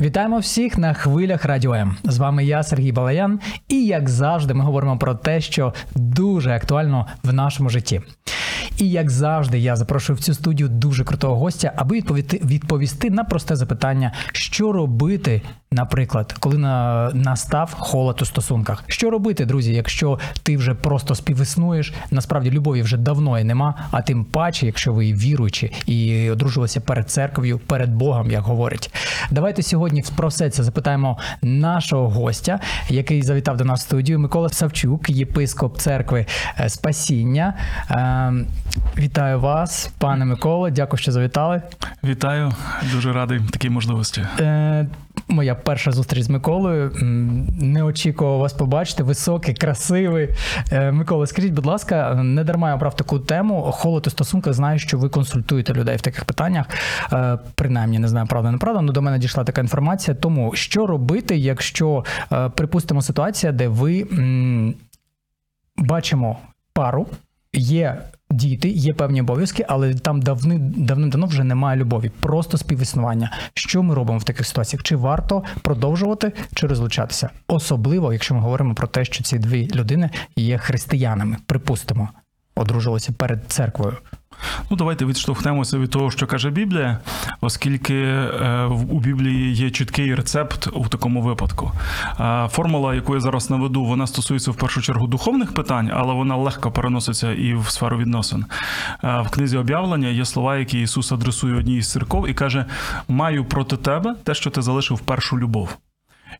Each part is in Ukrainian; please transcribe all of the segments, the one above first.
Вітаємо всіх на хвилях Радіо М. З вами я, Сергій Балаян, і як завжди, ми говоримо про те, що дуже актуально в нашому житті. І як завжди, я запрошую в цю студію дуже крутого гостя, аби відповісти, відповісти на просте запитання, що робити, наприклад, коли на, настав холод у стосунках. Що робити, друзі, якщо ти вже просто співіснуєш, насправді любові вже давно і нема, а тим паче, якщо ви віруючі і одружувалися перед церквою, перед Богом, як говорять. Давайте сьогодні про все це запитаємо нашого гостя, який завітав до нас в студію. Микола Савчук, єпископ церкви е, Спасіння. Е, Вітаю вас, пане Миколо. Дякую, що завітали. Вітаю, дуже радий такій можливості. Моя перша зустріч з Миколою. Не очікував вас побачити. Високий, красивий. Е, Микола, скажіть, будь ласка, не дарма я обрав таку тему. Холод у стосунках. Знаю, що ви консультуєте людей в таких питаннях. Е, Принаймні, не знаю, правда, неправда, але до мене дійшла така інформація. Тому що робити, якщо е, припустимо ситуація, де ви бачимо пару, є діти, є певні обов'язки, але там давни, давним-давно вже немає любові, просто співіснування. Що ми робимо в таких ситуаціях? Чи варто продовжувати, чи розлучатися? Особливо, якщо ми говоримо про те, що ці дві людини є християнами, припустимо, одружилися перед церквою. Ну, давайте відштовхнемося від того, що каже Біблія, оскільки е, у Біблії є чіткий рецепт у такому випадку. Е, Формула, яку я зараз наведу, вона стосується в першу чергу духовних питань, але вона легко переноситься і в сферу відносин. Е, В книзі об'явлення є слова, які Ісус адресує одній із церков і каже: Маю проти тебе те, що ти залишив першу любов.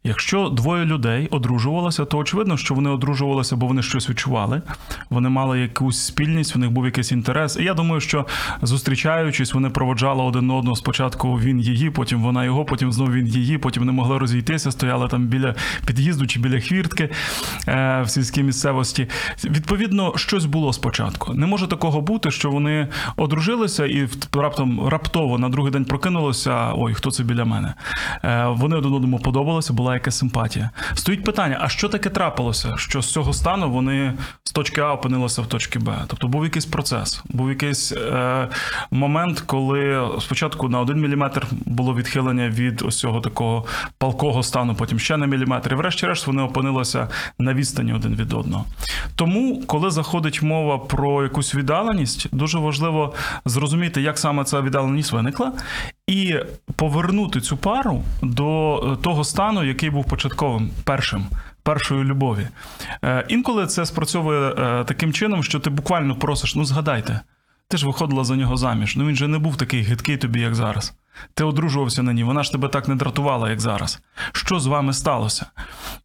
Якщо двоє людей одружувалося, то очевидно, що вони одружувалися, бо вони щось відчували. Вони мали якусь спільність, у них був якийсь інтерес. І я думаю, що зустрічаючись, вони проводжали один одного. Спочатку він її, потім вона його, потім знову він її, потім не могли розійтися, стояли там біля під'їзду чи біля хвіртки е, в сільській місцевості. Відповідно, щось було спочатку. Не може такого бути, що вони одружилися і раптом раптово на другий день прокинулося. Ой, хто це біля мене? Е, Вони один одному подобалися, була якась симпатія. Стоїть питання: а що таке трапилося? Що з цього стану вони з точки А опинилися в точці Б? Тобто був якийсь процес, був якийсь е, момент, коли спочатку на один міліметр було відхилення від ось цього такого палкого стану, потім ще на міліметр. І врешті-решт вони опинилися на відстані один від одного. Тому, коли заходить мова про якусь віддаленість, дуже важливо зрозуміти, як саме ця віддаленість виникла, і повернути цю пару до е, того стану, який був початковим, першим. Першої любові. Е, інколи це спрацьовує е, таким чином, що ти буквально просиш: ну згадайте, ти ж виходила за нього заміж. Ну він же не був такий гидкий тобі, як зараз. Ти одружувався на ній, вона ж тебе так не дратувала, як зараз. Що з вами сталося?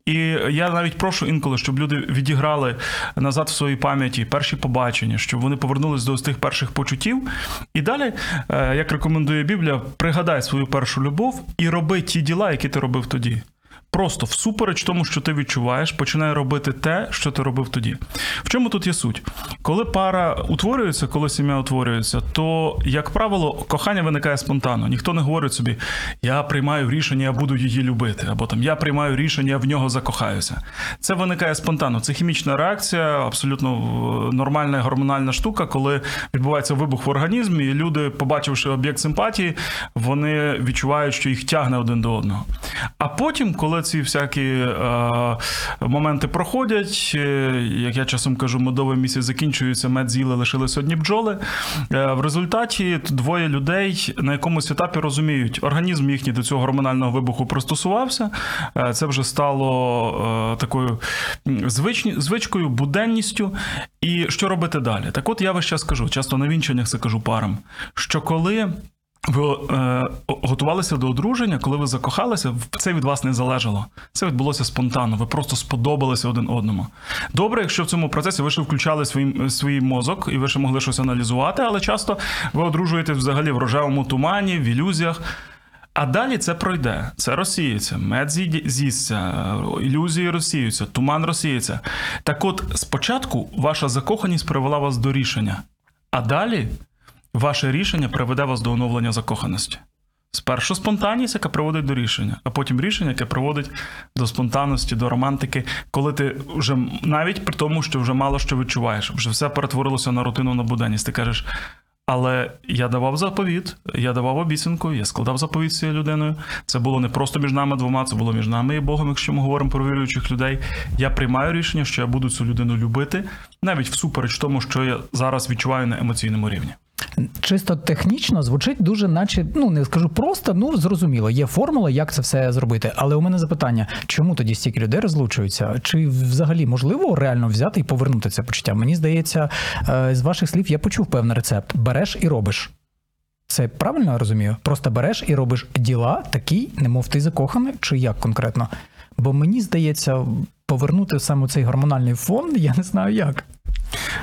І я навіть прошу інколи, щоб люди відіграли назад в своїй пам'яті перші побачення, щоб вони повернулись до тих перших почуттів. І далі, е, як рекомендує Біблія, пригадай свою першу любов і роби ті діла, які ти робив тоді. Просто всупереч тому, що ти відчуваєш, починай робити те, що ти робив тоді. В чому тут є суть? Коли пара утворюється, коли сім'я утворюється, то, як правило, кохання виникає спонтанно. Ніхто не говорить собі, я приймаю рішення, я буду її любити, або там я приймаю рішення, я в нього закохаюся. Це виникає спонтанно. Це хімічна реакція, абсолютно е, нормальна гормональна штука, коли відбувається вибух в організмі, і люди, побачивши об'єкт симпатії, вони відчувають, що їх тягне один до одного. А потім, коли ці всякі е, моменти проходять, е, як я часом кажу, медовий місяць закінчується, мед з'їли, лишились одні бджоли. Е, в результаті двоє людей на якомусь етапі розуміють, організм їхній до цього гормонального вибуху пристосувався. Е, це вже стало е, такою м, звичні, звичкою, буденністю. І що робити далі? Так от я весь час кажу, часто на вінчаннях це кажу парам, що коли ви е, готувалися до одруження, коли ви закохалися, це від вас не залежало. Це відбулося спонтанно. Ви просто сподобалися один одному. Добре, якщо в цьому процесі ви ще включали свій, свій мозок і ви ще могли щось аналізувати, але часто ви одружуєтесь взагалі в рожевому тумані, в ілюзіях. А далі це пройде. Це розсіється, мед з'їсться, ілюзії розсіються, туман розсіється. Так от, спочатку ваша закоханість привела вас до рішення, а далі ваше рішення приведе вас до оновлення закоханості. Спершу спонтанність, яка приводить до рішення, а потім рішення, яке приводить до спонтанності, до романтики, коли ти вже навіть при тому, що вже мало що відчуваєш, вже все перетворилося на рутину на буденність. Ти кажеш, але я давав заповіт, я давав обіцянку, я складав заповіт цією людиною. Це було не просто між нами двома, це було між нами і Богом, якщо ми говоримо про віруючих людей. Я приймаю рішення, що я буду цю людину любити, навіть всупереч тому, що я зараз відчуваю на емоційному рівні. Чисто технічно звучить дуже, наче ну не скажу просто, ну зрозуміло. Є формула, як це все зробити. Але у мене запитання: чому тоді стільки людей розлучуються? Чи взагалі можливо реально взяти і повернути це почуття? Мені здається, е, з ваших слів я почув певний рецепт: береш і робиш. Це правильно я розумію? Просто береш і робиш діла такі, немов ти закоханий, чи як конкретно? Бо мені здається, повернути саме цей гормональний фон, я не знаю як.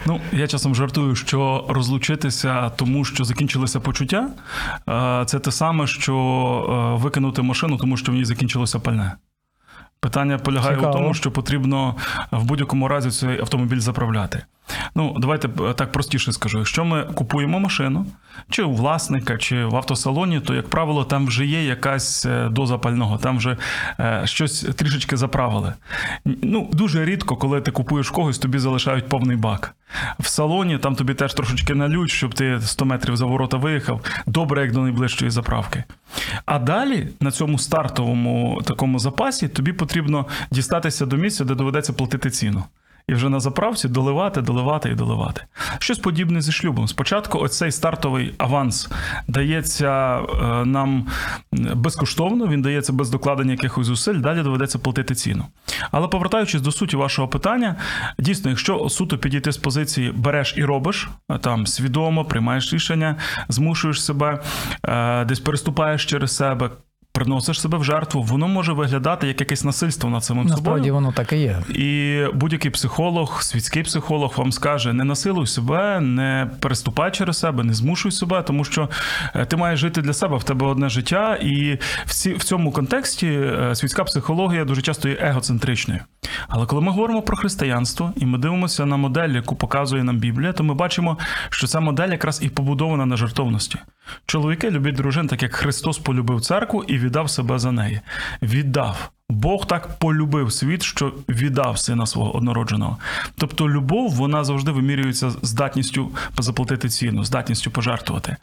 Ну, я часом жартую, що розлучитися тому, що закінчилися почуття, е, це те саме, що е, викинути машину, тому що в ній закінчилося пальне. Питання полягає Цікаво. у тому, що потрібно в будь-якому разі цей автомобіль заправляти. Ну, давайте е, так простіше скажу. Якщо ми купуємо машину, чи у власника, чи в автосалоні, то, як правило, там вже є якась е, доза пального, там вже е, щось трішечки заправили. Ну, дуже рідко, коли ти купуєш когось, тобі залишають повний бак. В салоні там тобі теж трошечки налють, щоб ти 100 метрів за ворота виїхав. Добре, як до найближчої заправки. А далі на цьому стартовому такому запасі тобі потрібно дістатися до місця, де доведеться платити ціну. І вже на заправці доливати, доливати і доливати. Щось подібне зі шлюбом. Спочатку оцей стартовий аванс дається е, нам безкоштовно, він дається без докладення якихось зусиль, далі доведеться платити ціну. Але повертаючись до суті вашого питання, дійсно, якщо суто підійти з позиції береш і робиш, е, там свідомо приймаєш рішення, змушуєш себе, е, десь переступаєш через себе. Приносиш себе в жертву, воно може виглядати як якесь насильство над самим Насправді собою. воно так і є. І будь-який психолог, світський психолог вам скаже: не насилуй себе, не переступай через себе, не змушуй себе, тому що е, ти маєш жити для себе, в тебе одне життя, і в, в цьому контексті е, світська психологія дуже часто є егоцентричною. Але коли ми говоримо про християнство і ми дивимося на модель, яку показує нам Біблія, то ми бачимо, що ця модель якраз і побудована на жертовності. Чоловіки люблять дружин, так як Христос полюбив церкву і віддав себе за неї. Віддав. Бог так полюбив світ, що віддав сина свого однородженого. Тобто, любов вона завжди вимірюється здатністю заплатити ціну, здатністю пожертвувати.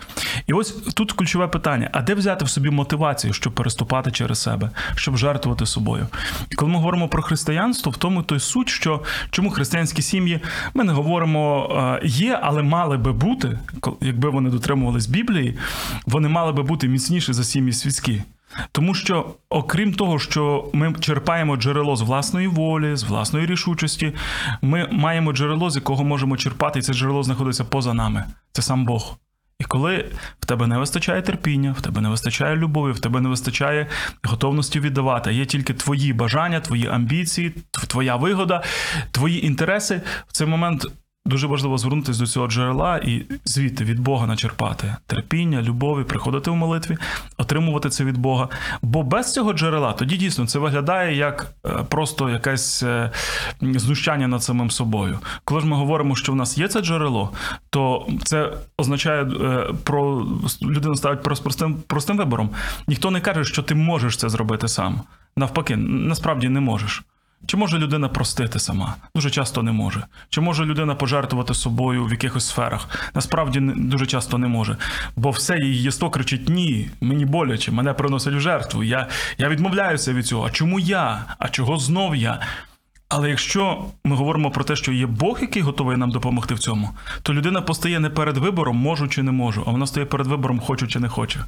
І ось тут ключове питання: а де взяти в собі мотивацію, щоб переступати через себе, щоб жертвувати собою? І коли ми говоримо про християнство, в тому той суть, що чому християнські сім'ї ми не говоримо е, є, але мали би бути, якби вони дотримувались Біблії, вони мали би бути міцніші за сім'ї світські. Тому що, окрім того, що ми черпаємо джерело з власної волі, з власної рішучості, ми маємо джерело, з якого можемо черпати, і це джерело знаходиться поза нами. Це сам Бог. І коли в тебе не вистачає терпіння, в тебе не вистачає любові, в тебе не вистачає готовності віддавати, є тільки твої бажання, твої амбіції, твоя вигода, твої інтереси, в цей момент дуже важливо звернутися до цього джерела і звідти від Бога начерпати терпіння, любові, приходити в молитві, отримувати це від Бога. Бо без цього джерела тоді дійсно це виглядає як е, просто якесь е, знущання над самим собою. Коли ж ми говоримо, що в нас є це джерело, то це означає е, про людину ставить про простим, простим вибором. Ніхто не каже, що ти можеш це зробити сам. Навпаки, насправді не можеш. Чи може людина простити сама? Дуже часто не може. Чи може людина пожертвувати собою в якихось сферах? Насправді дуже часто не може. Бо все її єство кричить: ні, мені боляче, мене приносять в жертву. Я, я відмовляюся від цього. А чому я? А чого знов я? Але якщо ми говоримо про те, що є Бог, який готовий нам допомогти в цьому, то людина постає не перед вибором, можу чи не можу, а вона стає перед вибором, хочу чи не хочу.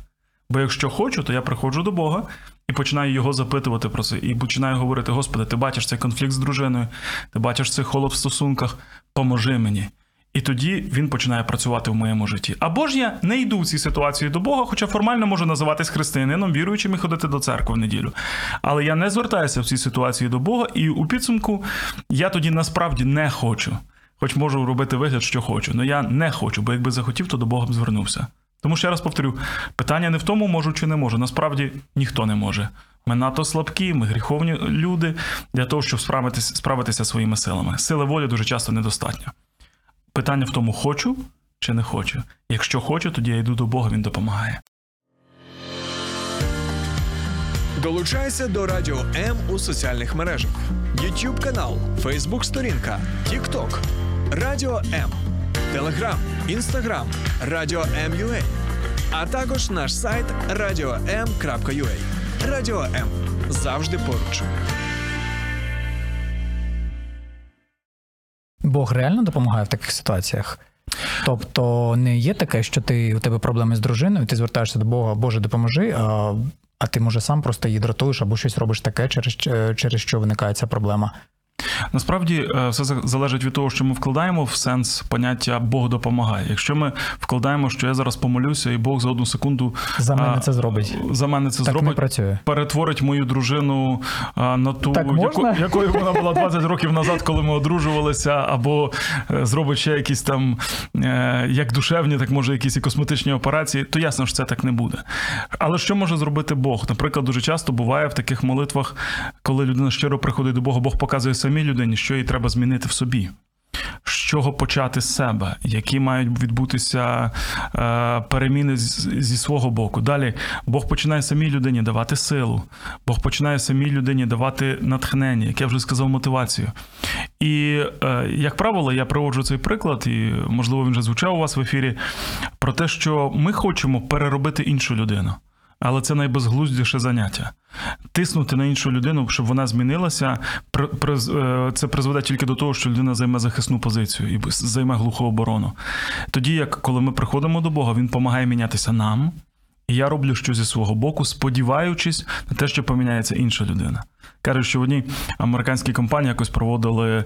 Бо якщо хочу, то я приходжу до Бога і починаю його запитувати про це. І починаю говорити: Господи, ти бачиш цей конфлікт з дружиною, ти бачиш цей холод в стосунках, поможи мені. І тоді він починає працювати в моєму житті. Або ж я не йду в цій ситуації до Бога, хоча формально можу називатись християнином, віруючим і ходити до церкви в неділю. Але я не звертаюся в цій ситуації до Бога, і у підсумку я тоді насправді не хочу. Хоч можу робити вигляд, що хочу, але я не хочу, бо якби захотів, то до Бога б звернувся. Тому ще раз повторю: питання не в тому, можу чи не можу. Насправді ніхто не може. Ми надто слабкі, ми гріховні люди для того, щоб справитися, справитися своїми силами. Сили волі дуже часто недостатньо. Питання в тому, хочу чи не хочу. Якщо хочу, тоді я йду до Бога, він допомагає. Долучайся до Радіо М у соціальних мережах: YouTube канал, Facebook сторінка, TikTok, Радіо М, Telegram, Instagram, Радіо М.Ua, а також наш сайт radio.m.ua. Радіо М завжди поруч. Бог реально допомагає в таких ситуаціях. Тобто не є таке, що ти у тебе проблеми з дружиною, ти звертаєшся до Бога, Боже, допоможи, а, а ти може сам просто її дратуєш або щось робиш таке, через, через що виникає ця проблема. Насправді е, все залежить від того, що ми вкладаємо в сенс поняття Бог допомагає. Якщо ми вкладаємо, що я зараз помолюся, і Бог за одну секунду За мене це зробить. За мене це Так зробить. працює. Перетворить мою дружину на ту, Так яко- якою вона була 20 років назад, коли ми одружувалися, або е, зробить ще якісь там е, як душевні, так може якісь і косметичні операції, то ясно, що це так не буде. Але що може зробити Бог? Наприклад, дуже часто буває в таких молитвах, коли людина щиро приходить до Бога, Бог показує самій людині, що їй треба змінити в собі. З чого почати з себе, які мають відбутися е, переміни з- зі свого боку. Далі Бог починає самій людині давати силу, Бог починає самій людині давати натхнення, як я вже сказав, мотивацію. І, е, як правило, я приводжу цей приклад, і можливо він вже звучав у вас в ефірі, про те, що ми хочемо переробити іншу людину. Але це найбезглуздіше заняття. Тиснути на іншу людину, щоб вона змінилася, е, це призведе тільки до того, що людина займе захисну позицію і займе глуху оборону. Тоді, як коли ми приходимо до Бога, він допомагає мінятися нам, я роблю щось зі свого боку, сподіваючись на те, що поміняється інша людина. Кажуть, що в одній американській компанії якось проводили е,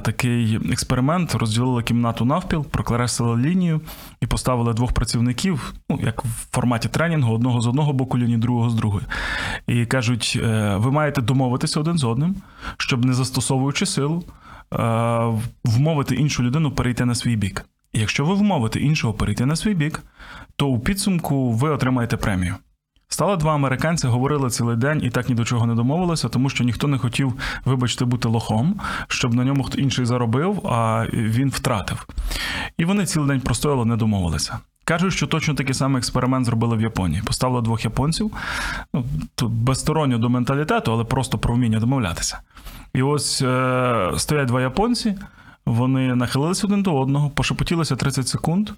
такий експеримент, розділили кімнату навпіл, прокреслили лінію і поставили двох працівників, ну як в форматі тренінгу, одного з одного боку лінії, другого з другої. І кажуть, е, ви маєте домовитися один з одним, щоб не застосовуючи силу, е, вмовити іншу людину перейти на свій бік. Якщо ви вмовите іншого перейти на свій бік, то у підсумку ви отримаєте премію. Стали два американці, говорили цілий день і так ні до чого не домовилися, тому що ніхто не хотів, вибачте, бути лохом, щоб на ньому хто інший заробив, а він втратив. І вони цілий день простояли, не домовилися. Кажуть, що точно такий самий експеримент зробили в Японії. Поставили двох японців, ну тут безсторонньо до менталітету, але просто про вміння домовлятися. І ось е, стоять два японці, вони нахилилися один до одного, пошепотілися 30 секунд,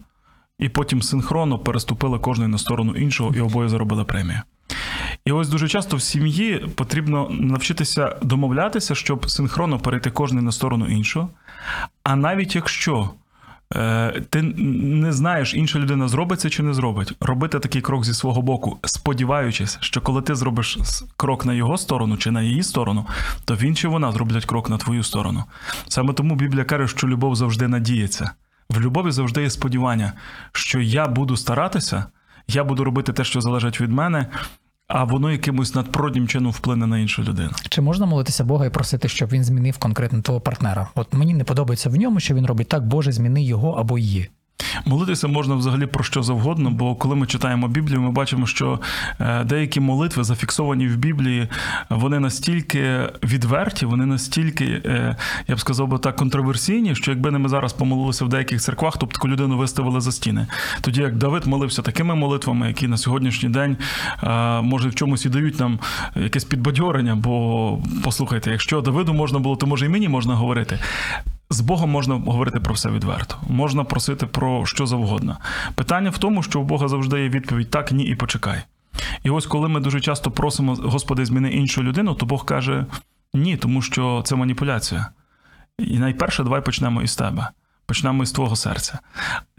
і потім синхронно переступили кожний на сторону іншого, і обоє заробили премію. І ось дуже часто в сім'ї потрібно навчитися домовлятися, щоб синхронно перейти кожний на сторону іншого. А навіть якщо ти не знаєш, інша людина зробить це чи не зробить, робити такий крок зі свого боку, сподіваючись, що коли ти зробиш крок на його сторону чи на її сторону, то він чи вона зроблять крок на твою сторону. Саме тому Біблія каже, що любов завжди надіється. В любові завжди є сподівання, що я буду старатися, я буду робити те, що залежить від мене, а воно якимось надпроднім чином вплине на іншу людину. Чи можна молитися Бога і просити, щоб він змінив конкретно того партнера? От мені не подобається в ньому, що він робить так, Боже, зміни його або її. Молитися можна взагалі про що завгодно, бо коли ми читаємо Біблію, ми бачимо, що е, деякі молитви зафіксовані в Біблії, вони настільки відверті, вони настільки, е, я б сказав би так, контроверсійні, що якби не ми зараз помолилися в деяких церквах, то б таку людину виставили за стіни. Тоді як Давид молився такими молитвами, які на сьогоднішній день е, може в чомусь і дають нам якесь підбадьорення. Бо послухайте, якщо Давиду можна було, то може і мені можна говорити. З Богом можна говорити про все відверто, можна просити про що завгодно. Питання в тому, що у Бога завжди є відповідь так, ні і почекай. І ось коли ми дуже часто просимо, Господи, зміни іншу людину, то Бог каже ні, тому що це маніпуляція. І найперше, давай почнемо із тебе, почнемо із твого серця.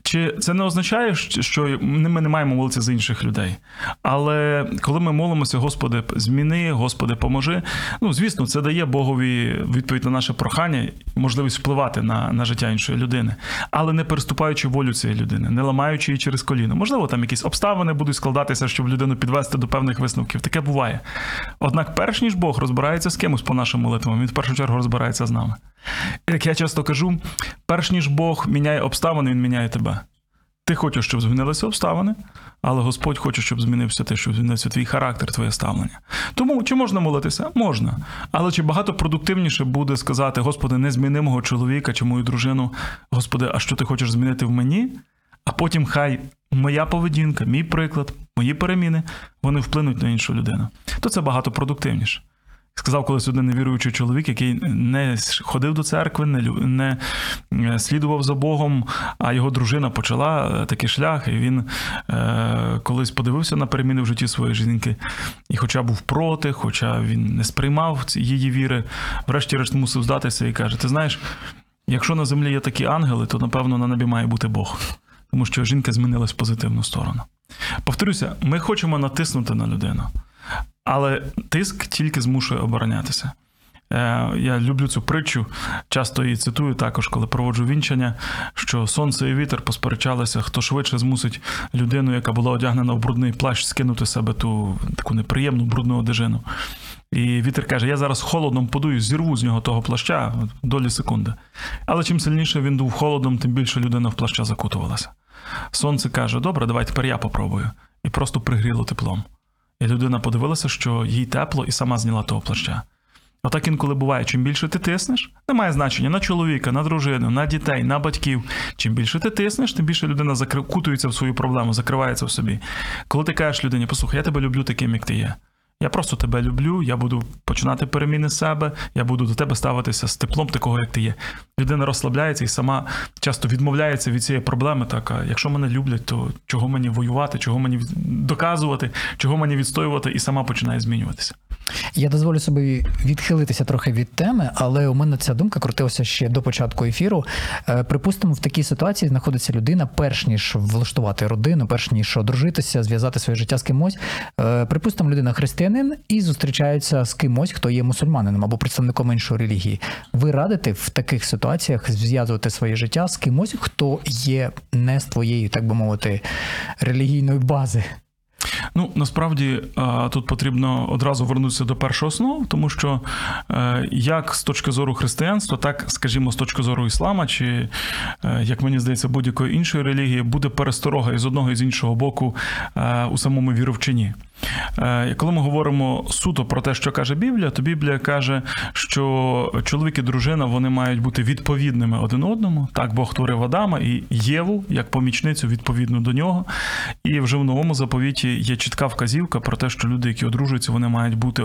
Чи це не означає, що ми не маємо молитися за інших людей? Але коли ми молимося, Господи, зміни, Господи, поможи. Ну, звісно, це дає Богові відповідь на наше прохання, можливість впливати на, на життя іншої людини, але не переступаючи волю цієї людини, не ламаючи її через коліно. Можливо, там якісь обставини будуть складатися, щоб людину підвести до певних висновків. Таке буває. Однак, перш ніж Бог розбирається з кимось по нашим молитвам, він в першу чергу розбирається з нами. Як я часто кажу, перш ніж Бог міняє обставини, він міняє тебе. Ти хочеш, щоб змінилися обставини, але Господь хоче, щоб змінився ти, щоб змінився твій характер, твоє ставлення. Тому чи можна молитися? Можна. Але чи багато продуктивніше буде сказати: Господи, не зміни мого чоловіка чи мою дружину, Господи, а що ти хочеш змінити в мені? А потім хай моя поведінка, мій приклад, мої переміни вони вплинуть на іншу людину. То це багато продуктивніше. Сказав колись один невіруючий чоловік, який не ходив до церкви, не, не е, слідував за Богом, а його дружина почала е, такий шлях, і він е, колись подивився на переміни в житті своєї жінки, і хоча був проти, хоча він не сприймав її віри, врешті-решт мусив здатися і каже: Ти знаєш, якщо на землі є такі ангели, то напевно на небі має бути Бог, тому що жінка змінилась в позитивну сторону. Повторюся, ми хочемо натиснути на людину. Але тиск тільки змушує оборонятися. Е, Я люблю цю притчу, часто її цитую також, коли проводжу вінчання, що сонце і вітер посперечалися, хто швидше змусить людину, яка була одягнена в брудний плащ, скинути себе ту таку неприємну брудну одежину. І вітер каже: Я зараз холодом подую, зірву з нього того плаща долі секунди. Але чим сильніше він дув холодом, тим більше людина в плаща закутувалася. Сонце каже: Добре, давай тепер я попробую. І просто пригріло теплом. І людина подивилася, що їй тепло, і сама зняла того плаща. Отак інколи буває, чим більше ти тиснеш, немає значення на чоловіка, на дружину, на дітей, на батьків. Чим більше ти тиснеш, тим більше людина закутується кутується в свою проблему, закривається в собі. Коли ти кажеш людині, послухай, я тебе люблю таким, як ти є. Я просто тебе люблю, я буду починати переміни себе, я буду до тебе ставитися з теплом такого, як ти є. Людина розслабляється і сама часто відмовляється від цієї проблеми. Так, якщо мене люблять, то чого мені воювати, чого мені доказувати, чого мені відстоювати, і сама починає змінюватися. Я дозволю собі відхилитися трохи від теми, але у мене ця думка крутилася ще до початку ефіру. Е, Припустимо, в такій ситуації знаходиться людина, перш ніж влаштувати родину, перш ніж одружитися, зв'язати своє життя з кимось. Е, Припустимо, людина християнин і зустрічається з кимось, хто є мусульманином або представником іншої релігії. Ви радите в таких ситуаціях зв'язувати своє життя з кимось, хто є не з твоєї, так би мовити, релігійної бази. Ну насправді тут потрібно одразу вернутися до першої основи, тому що е, як з точки зору християнства, так скажімо, з точки зору іслама, чи е, як мені здається, будь-якої іншої релігії буде пересторога із одного і з іншого боку е, у самому віровчині. Коли ми говоримо суто про те, що каже Біблія, то Біблія каже, що чоловік і дружина вони мають бути відповідними один одному. Так Бог творив Адама і Єву як помічницю відповідно до нього. І вже в новому заповіті є чітка вказівка про те, що люди, які одружуються, вони мають бути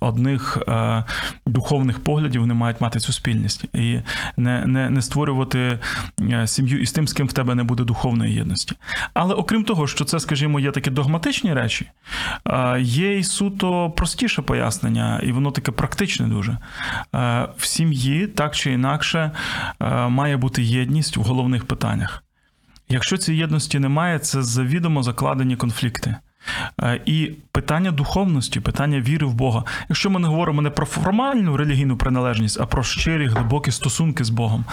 одних е, духовних поглядів, вони мають мати цю спільність і не, не, не створювати е, сім'ю із тим, з ким в тебе не буде духовної єдності. Але окрім того, що це, скажімо, є такі догматичні речі, е, є й суто простіше пояснення, і воно таке практичне дуже. Е, В сім'ї так чи інакше е, має бути єдність в головних питаннях. Якщо цієї єдності немає, це завідомо закладені конфлікти. Е, І питання духовності, питання віри в Бога. Якщо ми не говоримо не про формальну релігійну приналежність, а про щирі глибокі стосунки з Богом,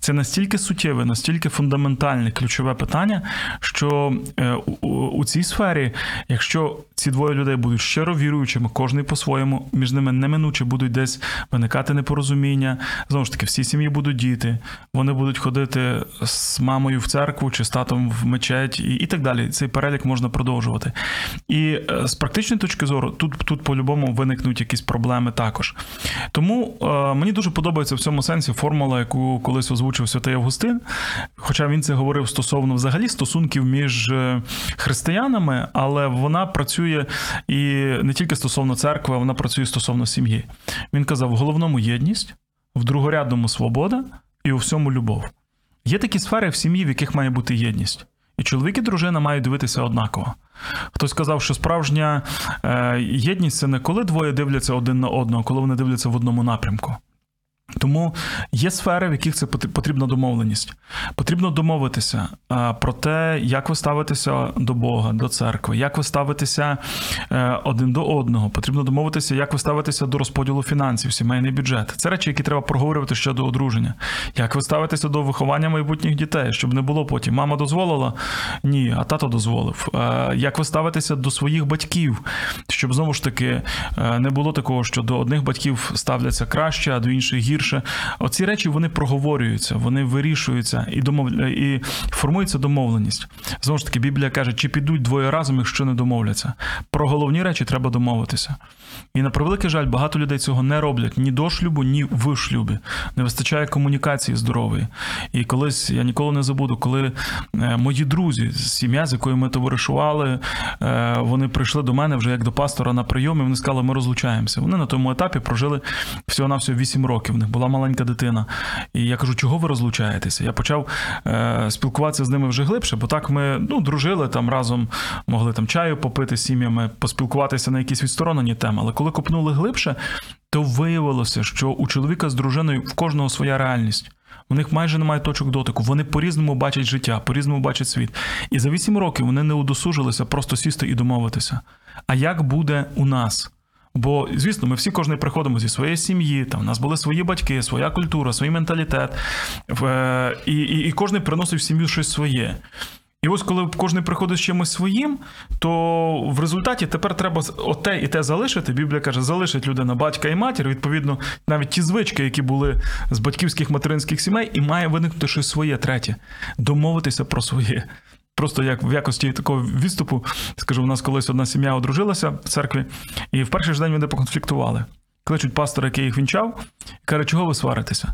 це настільки суттєве, настільки фундаментальне ключове питання, що е, у- цій сфері, якщо ці двоє людей будуть щиро віруючими, кожний по-своєму, між ними неминуче будуть десь виникати непорозуміння. Знову ж таки, всі сім'ї будуть діти, вони будуть ходити з мамою в церкву чи з татом в мечеть, і, і так далі. Цей перелік можна продовжувати. І е, з практичної точки зору, тут, тут по-любому виникнуть якісь проблеми також. Тому е, мені дуже подобається в цьому сенсі формула, яку колись озвучив святий Августин. Хоча він це говорив стосовно взагалі стосунків між е, християнами, але вона працює і не тільки стосовно церкви, вона працює стосовно сім'ї. Він казав: в головному єдність, в другорядному свобода і у всьому любов. Є такі сфери в сім'ї, в яких має бути єдність. І чоловік і дружина мають дивитися однаково. Хтось сказав, що справжня е, єдність це не коли двоє дивляться один на одного, коли вони дивляться в одному напрямку. Тому є сфери, в яких це потрібна домовленість. Потрібно домовитися про те, як ви ставитеся до Бога, до церкви, як ви ставитеся е, один до одного. Потрібно домовитися, як ви ставитеся до розподілу фінансів, сімейний бюджет. Це речі, які треба проговорювати ще до одруження. Як ви ставитеся до виховання майбутніх дітей, щоб не було потім. Мама дозволила? Ні, а тато дозволив. Е, Як ви ставитеся до своїх батьків, щоб знову ж таки е, не було такого, що до одних батьків ставляться краще, а до інших гірше. Інше. Оці речі вони проговорюються, вони вирішуються і домов... і формується домовленість. Знову ж таки, Біблія каже, чи підуть двоє разом, якщо не домовляться. Про головні речі треба домовитися. І на превеликий жаль, багато людей цього не роблять ні до шлюбу, ні в шлюбі. Не вистачає комунікації здорової. І колись я ніколи не забуду, коли е, мої друзі сім'я, з якою ми товаришували, е, вони прийшли до мене вже як до пастора на прийом, і вони сказали, ми розлучаємося. Вони на тому етапі прожили всього-навсього 8 років. Них була маленька дитина. І я кажу, чого ви розлучаєтеся? Я почав е, спілкуватися з ними вже глибше, бо так ми ну, дружили там разом, могли там чаю попити з сім'ями, поспілкуватися на якісь відсторонені теми. Але коли копнули глибше, то виявилося, що у чоловіка з дружиною в кожного своя реальність. У них майже немає точок дотику. Вони по-різному бачать життя, по-різному бачать світ. І за 8 років вони не удосужилися просто сісти і домовитися. А як буде у нас? Бо, звісно, ми всі кожен приходимо зі своєї сім'ї, там у нас були свої батьки, своя культура, свій менталітет, е, і, і, і кожен приносив в сім'ю щось своє. І ось коли кожен приходить з чимось своїм, то в результаті тепер треба оте і те залишити. Біблія каже, залишить людина батька і матір, відповідно, навіть ті звички, які були з батьківських материнських сімей, і має виникнути щось своє третє домовитися про своє. Просто як в якості такого відступу, скажу, у нас колись одна сім'я одружилася в церкві, і в перший ж день вони поконфліктували. Кличуть пастора, який їх вінчав, каже, чого ви сваритеся?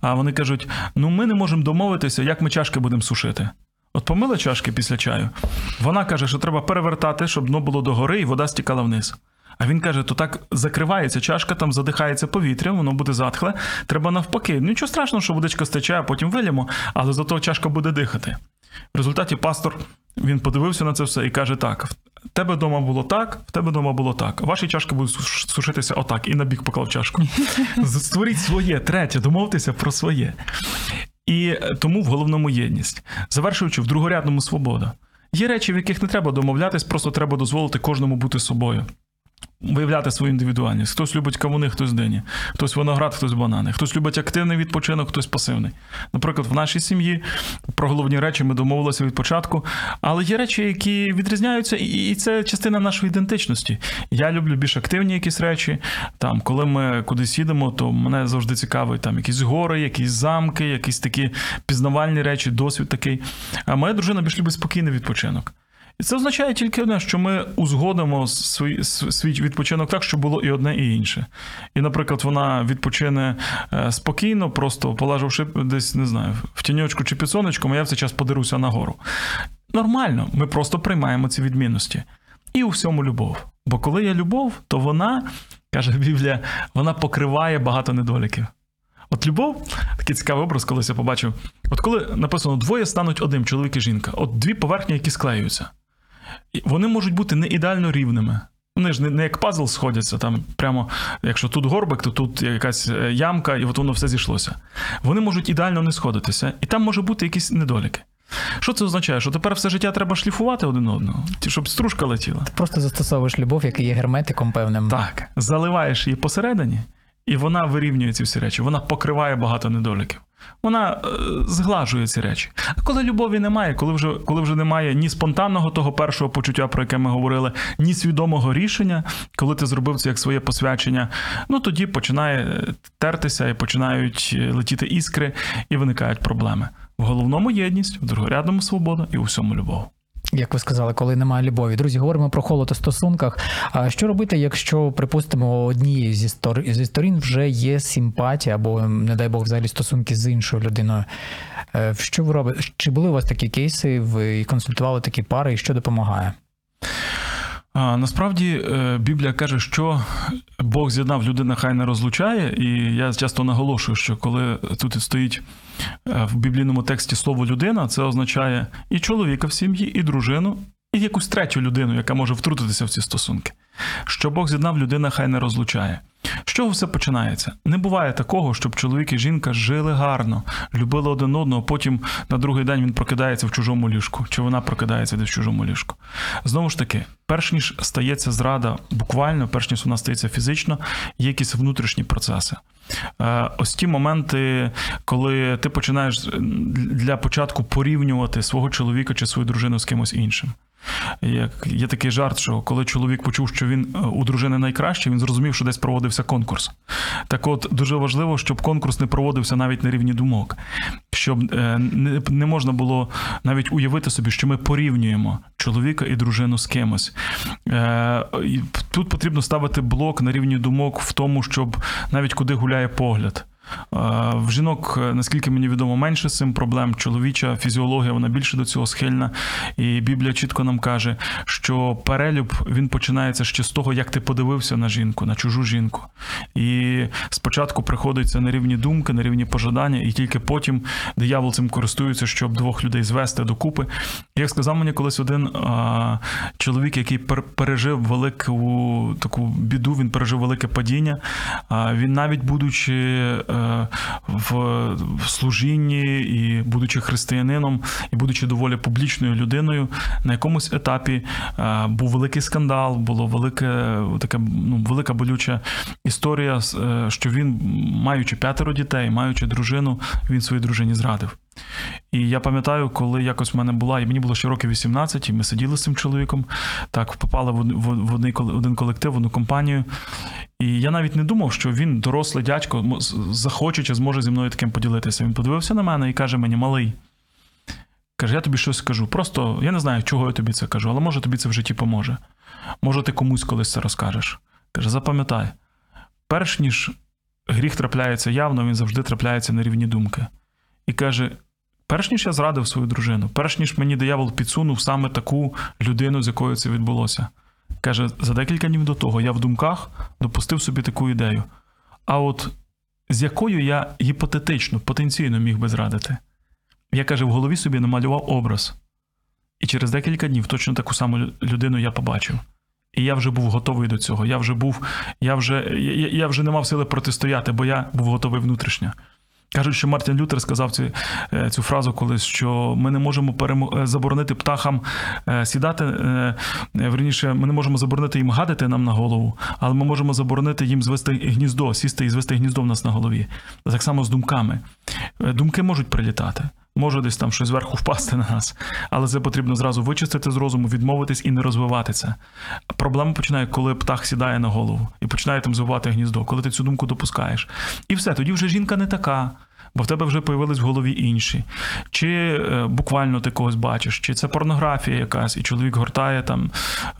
А вони кажуть: ну ми не можемо домовитися, як ми чашки будемо сушити. От помили чашки після чаю. Вона каже, що треба перевертати, щоб дно було догори і вода стікала вниз. А він каже: то так закривається чашка, там задихається повітря, воно буде затхле. Треба навпаки. Нічого страшного, що водичка стече, а потім вилємо, але зато чашка буде дихати. В результаті пастор він подивився на це все і каже: так. В тебе вдома було так, в тебе вдома було так. Ваші чашки будуть сушитися отак, і на бік поклав чашку. Створіть своє, третє, домовтеся про своє. І тому в головному єдність, завершуючи в другорядному свобода. Є речі, в яких не треба домовлятись, просто треба дозволити кожному бути собою. Виявляти свою індивідуальність. Хтось любить кавуни, хтось дині, хтось виноград, хтось банани, хтось любить активний відпочинок, хтось пасивний. Наприклад, в нашій сім'ї про головні речі ми домовилися від початку, але є речі, які відрізняються, і це частина нашої ідентичності. Я люблю більш активні якісь речі. Там, коли ми кудись їдемо, то мене завжди цікавить там якісь гори, якісь замки, якісь такі пізнавальні речі, досвід такий. А моя дружина більш любить спокійний відпочинок. І це означає тільки одне, що ми узгодимо свій, свій відпочинок так, щоб було і одне, і інше. І, наприклад, вона відпочине е, спокійно, просто полежавши десь, не знаю, в тіньочку чи під сонечком, а я в цей час подеруся нагору. Нормально, ми просто приймаємо ці відмінності. І у всьому любов. Бо коли є любов, то вона, каже Біблія, вона покриває багато недоліків. От любов, такий цікавий образ, колись я побачив. От коли написано двоє стануть одним, чоловік і жінка, от дві поверхні, які склеюються. Вони можуть бути не ідеально рівними. Вони ж не, не як пазл сходяться, там прямо, якщо тут горбик, то тут якась е, ямка, і от воно все зійшлося. Вони можуть ідеально не сходитися, і там може бути якісь недоліки. Що це означає? Що тепер все життя треба шліфувати один одного, щоб стружка летіла. Ти просто застосовуєш любов, який є герметиком певним. Так, заливаєш її посередині, і вона вирівнює ці всі речі, вона покриває багато недоліків. Вона е, зглажує ці речі. А коли любові немає, коли вже коли вже немає ні спонтанного того першого почуття, про яке ми говорили, ні свідомого рішення, коли ти зробив це як своє посвячення, ну тоді починає тертися і починають летіти іскри, і виникають проблеми. В головному єдність, в другорядному свобода і у всьому любов. Як ви сказали, коли немає любові. Друзі, говоримо про холод у стосунках. А що робити, якщо, припустимо, однією зі стор... зі сторін вже є симпатія або, не дай Бог, взагалі стосунки з іншою людиною? Е, Що ви робите? Чи були у вас такі кейси? Ви консультували такі пари, і що допомагає? Насправді е, Біблія каже, що Бог з'єднав людина, хай не розлучає, і я часто наголошую, що коли тут стоїть е, в біблійному тексті слово людина, це означає і чоловіка в сім'ї, і дружину, і якусь третю людину, яка може втрутитися в ці стосунки. Що Бог з'єднав людина, хай не розлучає. З чого все починається? Не буває такого, щоб чоловік і жінка жили гарно, любили один одного, потім на другий день він прокидається в чужому ліжку, чи вона прокидається десь в чужому ліжку. Знову ж таки, перш ніж стається зрада буквально, перш ніж вона стається фізично, є якісь внутрішні процеси. Е, ось ті моменти, коли ти починаєш для початку порівнювати свого чоловіка чи свою дружину з кимось іншим. Як є такий жарт, що коли чоловік почув, що він е, у дружини найкраще, він зрозумів, що десь проводився конкурс. Так от дуже важливо, щоб конкурс не проводився навіть на рівні думок, щоб е, не, не можна було навіть уявити собі, що ми порівнюємо чоловіка і дружину з кимось. Е, Тут потрібно ставити блок на рівні думок в тому, щоб навіть куди гуляє погляд. Е, В жінок, е, наскільки мені відомо, менше з цим проблем. Чоловіча фізіологія вона більше до цього схильна. І Біблія чітко нам каже, що перелюб він починається ще з того, як ти подивився на жінку, на чужу жінку. І спочатку приходиться на рівні думки, на рівні пожадання, і тільки потім диявол цим користується, щоб двох людей звести докупи. Як сказав мені колись один а, чоловік, який пер- пережив велику таку біду, він пережив велике падіння. А, він навіть будучи е, в, служінні і будучи християнином, і будучи доволі публічною людиною, на якомусь етапі е, був великий скандал, було велике таке ну, велика болюча історія, е, що він, маючи п'ятеро дітей, маючи дружину, він своїй дружині зрадив. І я пам'ятаю, коли якось в мене була, і мені було ще років 18, і ми сиділи з цим чоловіком, так попали в, один колектив, в одну компанію. І я навіть не думав, що він, дорослий дядько, захоче чи зможе зі мною таким поділитися. Він подивився на мене і каже мені, малий. Каже, я тобі щось скажу. Просто я не знаю, чого я тобі це кажу, але може тобі це в житті поможе. Може, ти комусь колись це розкажеш. Каже, запам'ятай, перш ніж гріх трапляється явно, він завжди трапляється на рівні думки. І каже: перш ніж я зрадив свою дружину, перш ніж мені диявол підсунув саме таку людину, з якою це відбулося. Каже, за декілька днів до того я в думках допустив собі таку ідею. А от з якою я гіпотетично, потенційно міг би зрадити? Я каже, в голові собі намалював образ. І через декілька днів точно таку саму людину я побачив. І я вже був готовий до цього. Я вже був, я вже, я, я вже не мав сили протистояти, бо я був готовий внутрішньо. Кажуть, що Мартін Лютер сказав цю, е, цю фразу колись, що ми не можемо перемо... е, заборонити птахам е, сідати. Верніше, ми не можемо заборонити їм гадити нам на голову, але ми можемо заборонити їм звести гніздо, сісти і звести гніздо в нас на голові. Так само з думками. Думки можуть прилітати. Може десь там щось зверху впасти на нас, але це потрібно зразу вичистити з розуму, відмовитись і не розвивати це. Проблема починає, коли птах сідає на голову і починає там звивати гніздо, коли ти цю думку допускаєш. І все, тоді вже жінка не така. Бо в тебе вже появились в голові інші. Чи е, буквально ти когось бачиш, чи це порнографія якась, і чоловік гортає там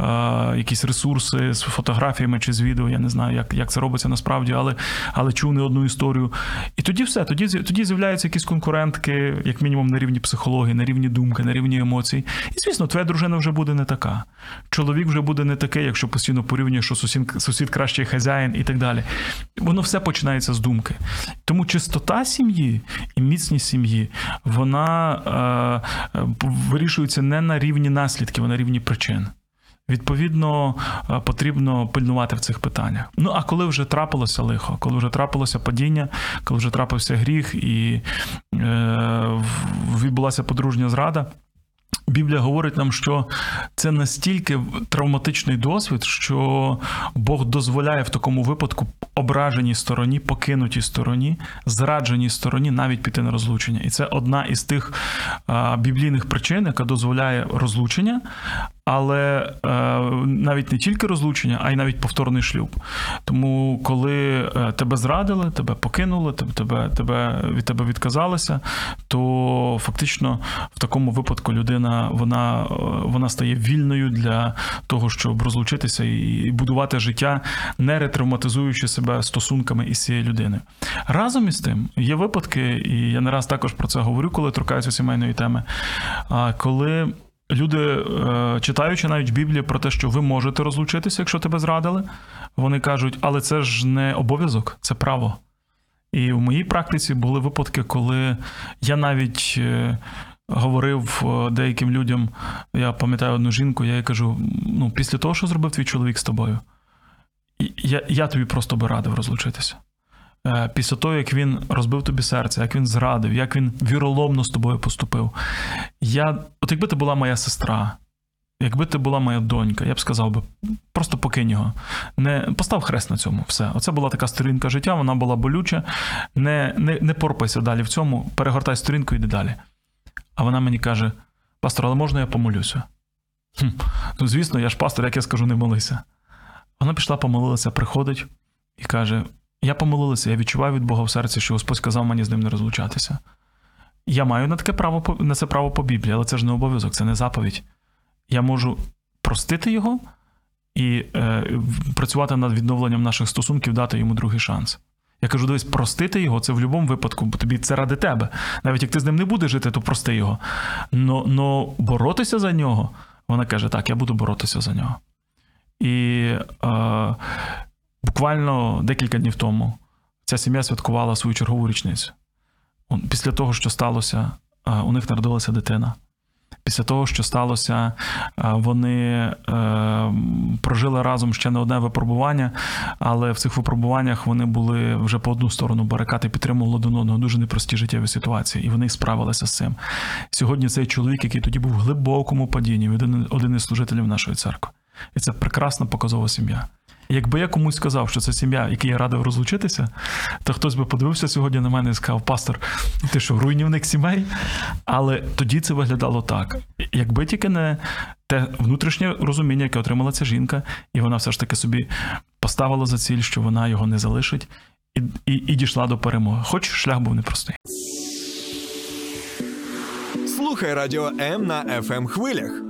е, якісь ресурси з фотографіями чи з відео. Я не знаю, як, як це робиться насправді, але, але чув не одну історію. І тоді все, тоді, тоді з'являються якісь конкурентки, як мінімум, на рівні психології, на рівні думки, на рівні емоцій. І звісно, твоя дружина вже буде не така. Чоловік вже буде не такий, якщо постійно порівнює, що сусід, сусід кращий хазяїн і так далі. Воно все починається з думки. Тому чистота сім'ї і міцність сім'ї, вона е, е, вирішується не на рівні наслідків, а на рівні причин. Відповідно, е, потрібно пильнувати в цих питаннях. Ну а коли вже трапилося лихо, коли вже трапилося падіння, коли вже трапився гріх і е, відбулася подружня зрада. Біблія говорить нам, що це настільки травматичний досвід, що Бог дозволяє в такому випадку ображеній стороні, покинутій стороні, зрадженій стороні навіть піти на розлучення. І це одна із тих біблійних причин, яка дозволяє розлучення, але е, навіть не тільки розлучення, а й навіть повторний шлюб. Тому, коли е, тебе зрадили, тебе покинули, тебе, тебе, від тебе відказалися, то фактично в такому випадку людина вона, е, вона стає вільною для того, щоб розлучитися і будувати життя, не ретравматизуючи себе стосунками із цією людиною. Разом із тим є випадки, і я не раз також про це говорю, коли торкаюся сімейної теми. Коли люди, е, читаючи навіть в Біблії про те, що ви можете розлучитися, якщо тебе зрадили, вони кажуть, але це ж не обов'язок, це право. І в моїй практиці були випадки, коли я навіть е, говорив е, деяким людям, я пам'ятаю одну жінку, я їй кажу: ну, після того, що зробив твій чоловік з тобою, я, я тобі просто би радив розлучитися. Е, Після того, як він розбив тобі серце, як він зрадив, як він віроломно з тобою поступив. Я, от якби ти була моя сестра, якби ти була моя донька, я б сказав би, просто покинь його. Не, постав хрест на цьому. Все. Оце була така сторінка життя, вона була болюча. Не, не, не порпайся далі в цьому, перегортай сторінку і йди далі. А вона мені каже: пастор, але можна я помолюся? Хм, ну, звісно, я ж пастор, як я скажу, не молися. Вона пішла, помолилася, приходить і каже: Я помолилася, я відчуваю від Бога в серці, що Господь сказав мені з ним не розлучатися. Я маю на таке право на це право по Біблії, але це ж не обов'язок, це не заповідь. Я можу простити його і е, працювати над відновленням наших стосунків, дати йому другий шанс. Я кажу, дивись, простити його це в будь-якому випадку, бо тобі це ради тебе. Навіть як ти з ним не будеш жити, то прости його. Но, но боротися за нього, вона каже: так, я буду боротися за нього. І е, буквально декілька днів тому ця сім'я святкувала свою чергову річницю. Після того, що сталося, е, у них народилася дитина. Після того, що сталося, е, вони е, прожили разом ще не одне випробування, але в цих випробуваннях вони були вже по одну сторону барикад і підтримували один одного дуже непрості життєві ситуації, і вони справилися з цим. Сьогодні цей чоловік, який тоді був в глибокому падінні, один, один із служителів нашої церкви. І це прекрасна показова сім'я. Якби я комусь сказав, що це сім'я, якій я радив розлучитися, то хтось би подивився сьогодні на мене і сказав: Пастор, ти що, руйнівник сімей? Але тоді це виглядало так. Якби тільки не те внутрішнє розуміння, яке отримала ця жінка, і вона все ж таки собі поставила за ціль, що вона його не залишить, і, і, і дійшла до перемоги. Хоч шлях був непростий. Слухай радіо М на fm хвилях.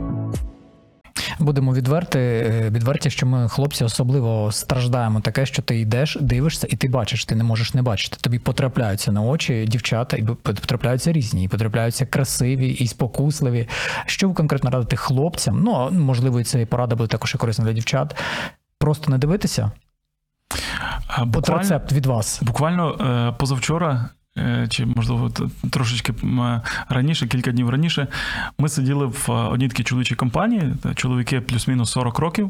Будемо відверти, е, відверті, що ми, хлопці, особливо страждаємо таке, що ти йдеш, дивишся, і ти бачиш, ти не можеш не бачити. Тобі потрапляються на очі дівчата, і потрапляються різні, і потрапляються красиві і спокусливі. Що ви конкретно радите хлопцям? Ну, можливо, і це порада буде також і корисна для дівчат. Просто не дивитися. А От рецепт від вас. Буквально е, позавчора, чи можливо трошечки раніше, кілька днів раніше, ми сиділи в е, одній такій чоловічій компанії, чоловіки плюс-мінус 40 років,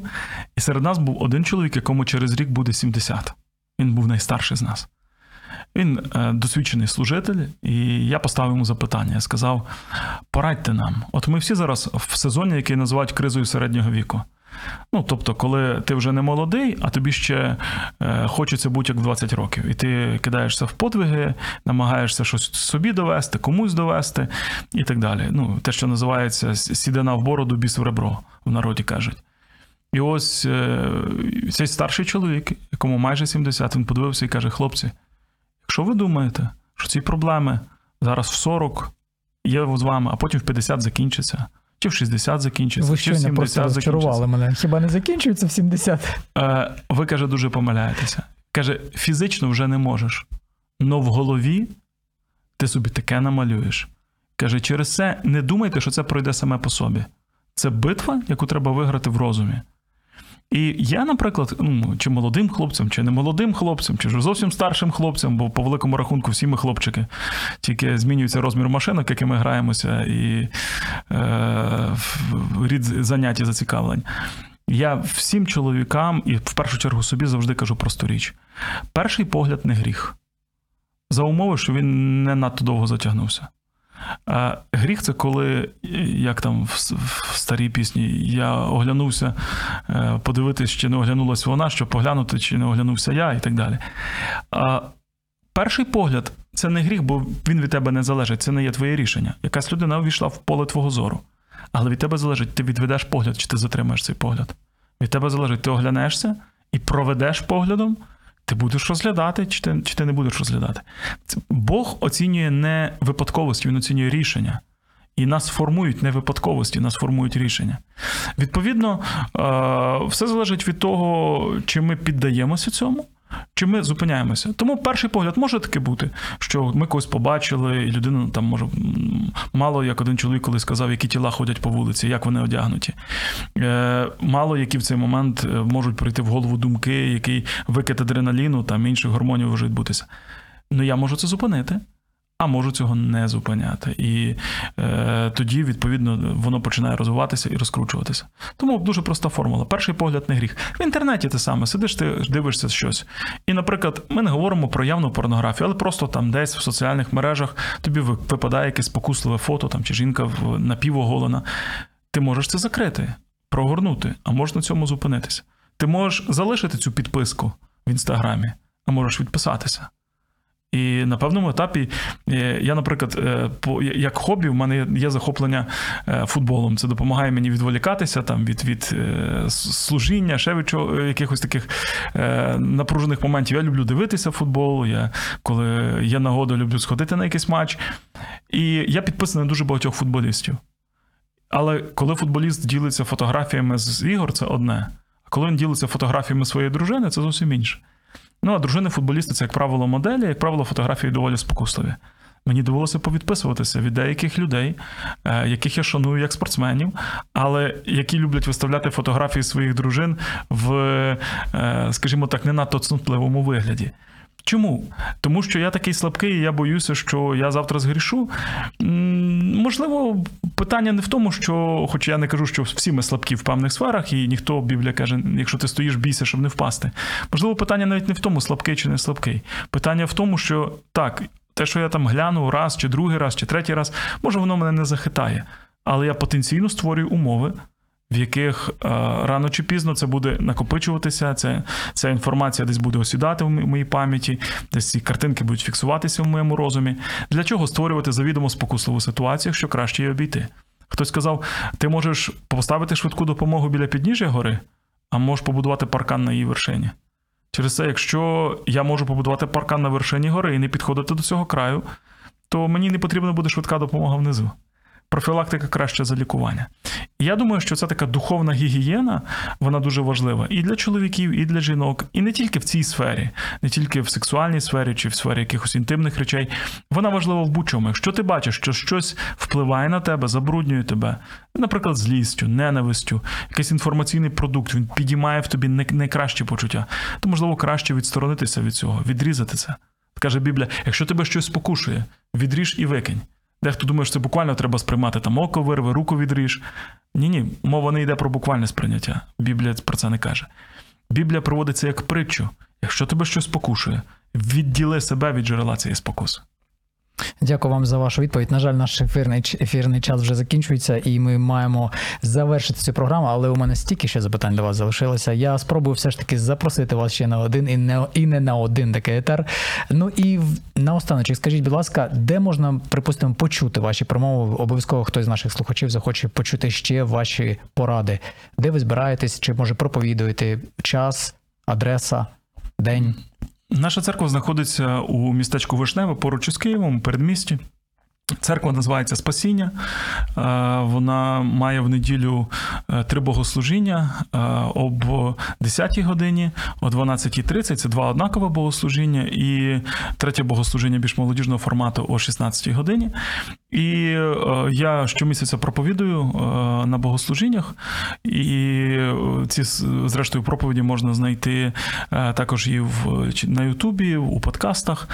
і серед нас був один чоловік, якому через рік буде 70. Він був найстарший з нас. Він е, досвідчений служитель, і я поставив йому запитання. Я сказав: порадьте нам. От ми всі зараз в сезоні, який називають кризою середнього віку. Ну, тобто, коли ти вже не молодий, а тобі ще е, хочеться бути як в 20 років, і ти кидаєшся в подвиги, намагаєшся щось собі довести, комусь довести і так далі. Ну, те, що називається с- сідина в бороду, біс в ребро, в народі кажуть. І ось е, цей старший чоловік, якому майже 70, він подивився і каже: хлопці, якщо ви думаєте, що ці проблеми зараз в 40 є з вами, а потім в 50 закінчаться, чи в 60 закінчиться, Ви чи в 70 закінчиться. розчарували мене. Хіба не закінчується в 70? Е, ви каже, дуже помиляєтеся. Каже, фізично вже не можеш. Но в голові ти собі таке намалюєш. Каже, через це не думайте, що це пройде саме по собі. Це битва, яку треба виграти в розумі. І я, наприклад, ну, чи молодим хлопцям, чи не молодим хлопцям, чи вже зовсім старшим хлопцям, бо по великому рахунку всі ми хлопчики, тільки змінюється розмір машинок, якими граємося, і е, рід занять зацікавлень. Я всім чоловікам і в першу чергу собі завжди кажу просту річ: перший погляд не гріх. За умови, що він не надто довго затягнувся. А гріх це коли, як там в, старій пісні, я оглянувся е, подивитись, чи не оглянулась вона, щоб поглянути, чи не оглянувся я, і так далі. А перший погляд це не гріх, бо він від тебе не залежить, це не є твоє рішення. Якась людина увійшла в поле твого зору. Але від тебе залежить, ти відведеш погляд, чи ти затримаєш цей погляд. Від тебе залежить, ти оглянешся і проведеш поглядом, ти будеш розглядати, чи ти, чи ти не будеш розглядати. Бог оцінює не випадковості, він оцінює рішення. І нас формують не випадковості, нас формують рішення. Відповідно, е, все залежить від того, чи ми піддаємося цьому, чи ми зупиняємося. Тому перший погляд може таки бути, що ми когось побачили, і людина там може мало як один чоловік коли сказав, які тіла ходять по вулиці, як вони одягнуті. Е, Мало які в цей момент е, можуть прийти в голову думки, який викид адреналіну, там інших гормонів може відбутися. Ну я можу це зупинити. А можу цього не зупиняти. І е, тоді, відповідно, воно починає розвиватися і розкручуватися. Тому дуже проста формула. Перший погляд не гріх. В інтернеті те саме сидиш, ти дивишся щось. І, наприклад, ми не говоримо про явну порнографію, але просто там десь в соціальних мережах тобі випадає якесь спокусливе фото там, чи жінка напівоголена. Ти можеш це закрити, прогорнути, а можеш на цьому зупинитися. Ти можеш залишити цю підписку в інстаграмі, а можеш відписатися. І на певному етапі е, я, наприклад, е, по як хобі, в мене є захоплення е, футболом. Це допомагає мені відволікатися там від, від служіння, ще від чого, якихось таких напружених моментів. Я люблю дивитися футбол. Я коли є нагода, люблю сходити на якийсь матч. І я підписаний на дуже багатьох футболістів. Але коли футболіст ділиться фотографіями з ігор, це одне. А коли він ділиться фотографіями своєї дружини, це зовсім інше. Ну, а дружини футболісти це, як правило, моделі, як правило, фотографії доволі спокусливі. Мені довелося повідписуватися від деяких людей, е, яких я шаную як спортсменів, але які люблять виставляти фотографії своїх дружин в, е, скажімо так, не надто цнутливому вигляді. Чому? Тому що я такий слабкий, і я боюся, що я завтра згрішу. Можливо, питання не в тому, що, хоч я не кажу, що всі ми слабкі в певних сферах, і ніхто Біблія каже, якщо ти стоїш, бійся, щоб не впасти. Можливо, питання навіть не в тому, слабкий чи не слабкий. Питання в тому, що так, те, що я там гляну раз, чи другий раз, чи третій раз, може, воно мене не захитає. Але я потенційно створюю умови, в яких е, рано чи пізно це буде накопичуватися, це, ця інформація десь буде осідати в моїй пам'яті, десь ці картинки будуть фіксуватися в моєму розумі. Для чого створювати завідомо спокусливу ситуацію, якщо краще її обійти? Хтось сказав: ти можеш поставити швидку допомогу біля підніжжя гори, а можеш побудувати паркан на її вершині. Через це, якщо я можу побудувати паркан на вершині гори і не підходити до цього краю, то мені не потрібна буде швидка допомога внизу. Профілактика краще за лікування. Я думаю, що це така духовна гігієна, вона дуже важлива і для чоловіків, і для жінок, і не тільки в цій сфері, не тільки в сексуальній сфері чи в сфері якихось інтимних речей. Вона важлива в будь-чому. Якщо ти бачиш, що щось впливає на тебе, забруднює тебе, наприклад, злістю, ненавистю, якийсь інформаційний продукт, він підіймає в тобі найкращі почуття, то можливо краще відсторонитися від цього, відрізати це. Каже Біблія: якщо тебе щось спокушує, відріж і викинь. Дехто думає, що це буквально треба сприймати там око вирви, руку відріж. Ні, ні, мова не йде про буквальне сприйняття. Біблія про це не каже. Біблія проводиться як притчу. Якщо тебе щось спокушує, відділи себе від джерела цієї спокуси. Дякую вам за вашу відповідь. На жаль, наш ефірний ефірний час вже закінчується, і ми маємо завершити цю програму. Але у мене стільки ще запитань до вас залишилося. Я спробую все ж таки запросити вас ще на один і не і не на один такий етер. Ну і наостаночок, скажіть, будь ласка, де можна припустимо почути ваші промови? Обов'язково хтось з наших слухачів захоче почути ще ваші поради. Де ви збираєтесь, чи може проповідуєте час, адреса, день? Наша церква знаходиться у містечку Вишневе поруч із Києвом, передмісті. Церква називається Спасіння. Е, Вона має в неділю е, три богослужіння е, об 10-й годині, о 12.30 це два однакові богослужіння, і третє богослужіння більш молодіжного формату о 16-й годині. І я щомісяця проповідую на богослужіннях, і ці зрештою проповіді можна знайти також і в на Ютубі, у подкастах.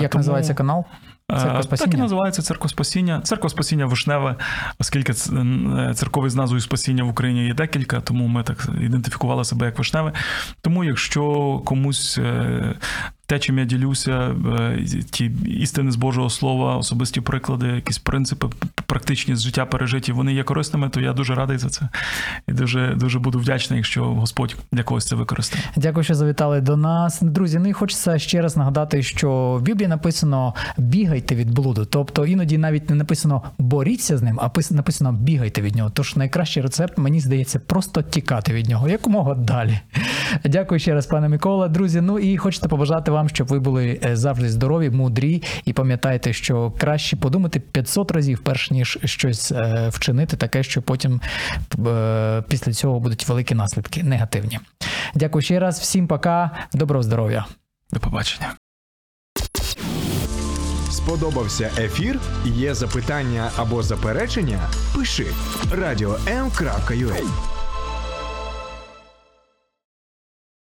Як тому- називається канал? Е, Так і називається Церква Спасіння. Церква Спасіння Вишневе, оскільки церкові з назвою Спасіння в Україні є декілька, тому ми так ідентифікували себе як Вишневе. Тому, якщо комусь е, те, чим я ділюся, е, ті істини з Божого Слова, особисті приклади, якісь принципи практичні з життя пережиті, вони є корисними, то я дуже радий за це. І дуже, дуже буду вдячний, якщо Господь для когось це використає. Дякую, що завітали до нас. Друзі, ну і хочеться ще раз нагадати, що в Біблії написано бігайте від блуду. Тобто іноді навіть не написано боріться з ним, а написано бігайте від нього. Тож найкращий рецепт, мені здається, просто тікати від нього якомога далі. Дякую ще раз, пане Микола. Друзі, ну і хочете побажати вам, щоб ви були е, завжди здорові, мудрі, і пам'ятайте, що краще подумати 500 разів, перш ніж щось е, вчинити, таке, що потім е, після цього будуть великі наслідки негативні. Дякую ще раз, всім пока, доброго здоров'я. До побачення. Сподобався ефір? Є запитання або заперечення? Пиши радіом.ua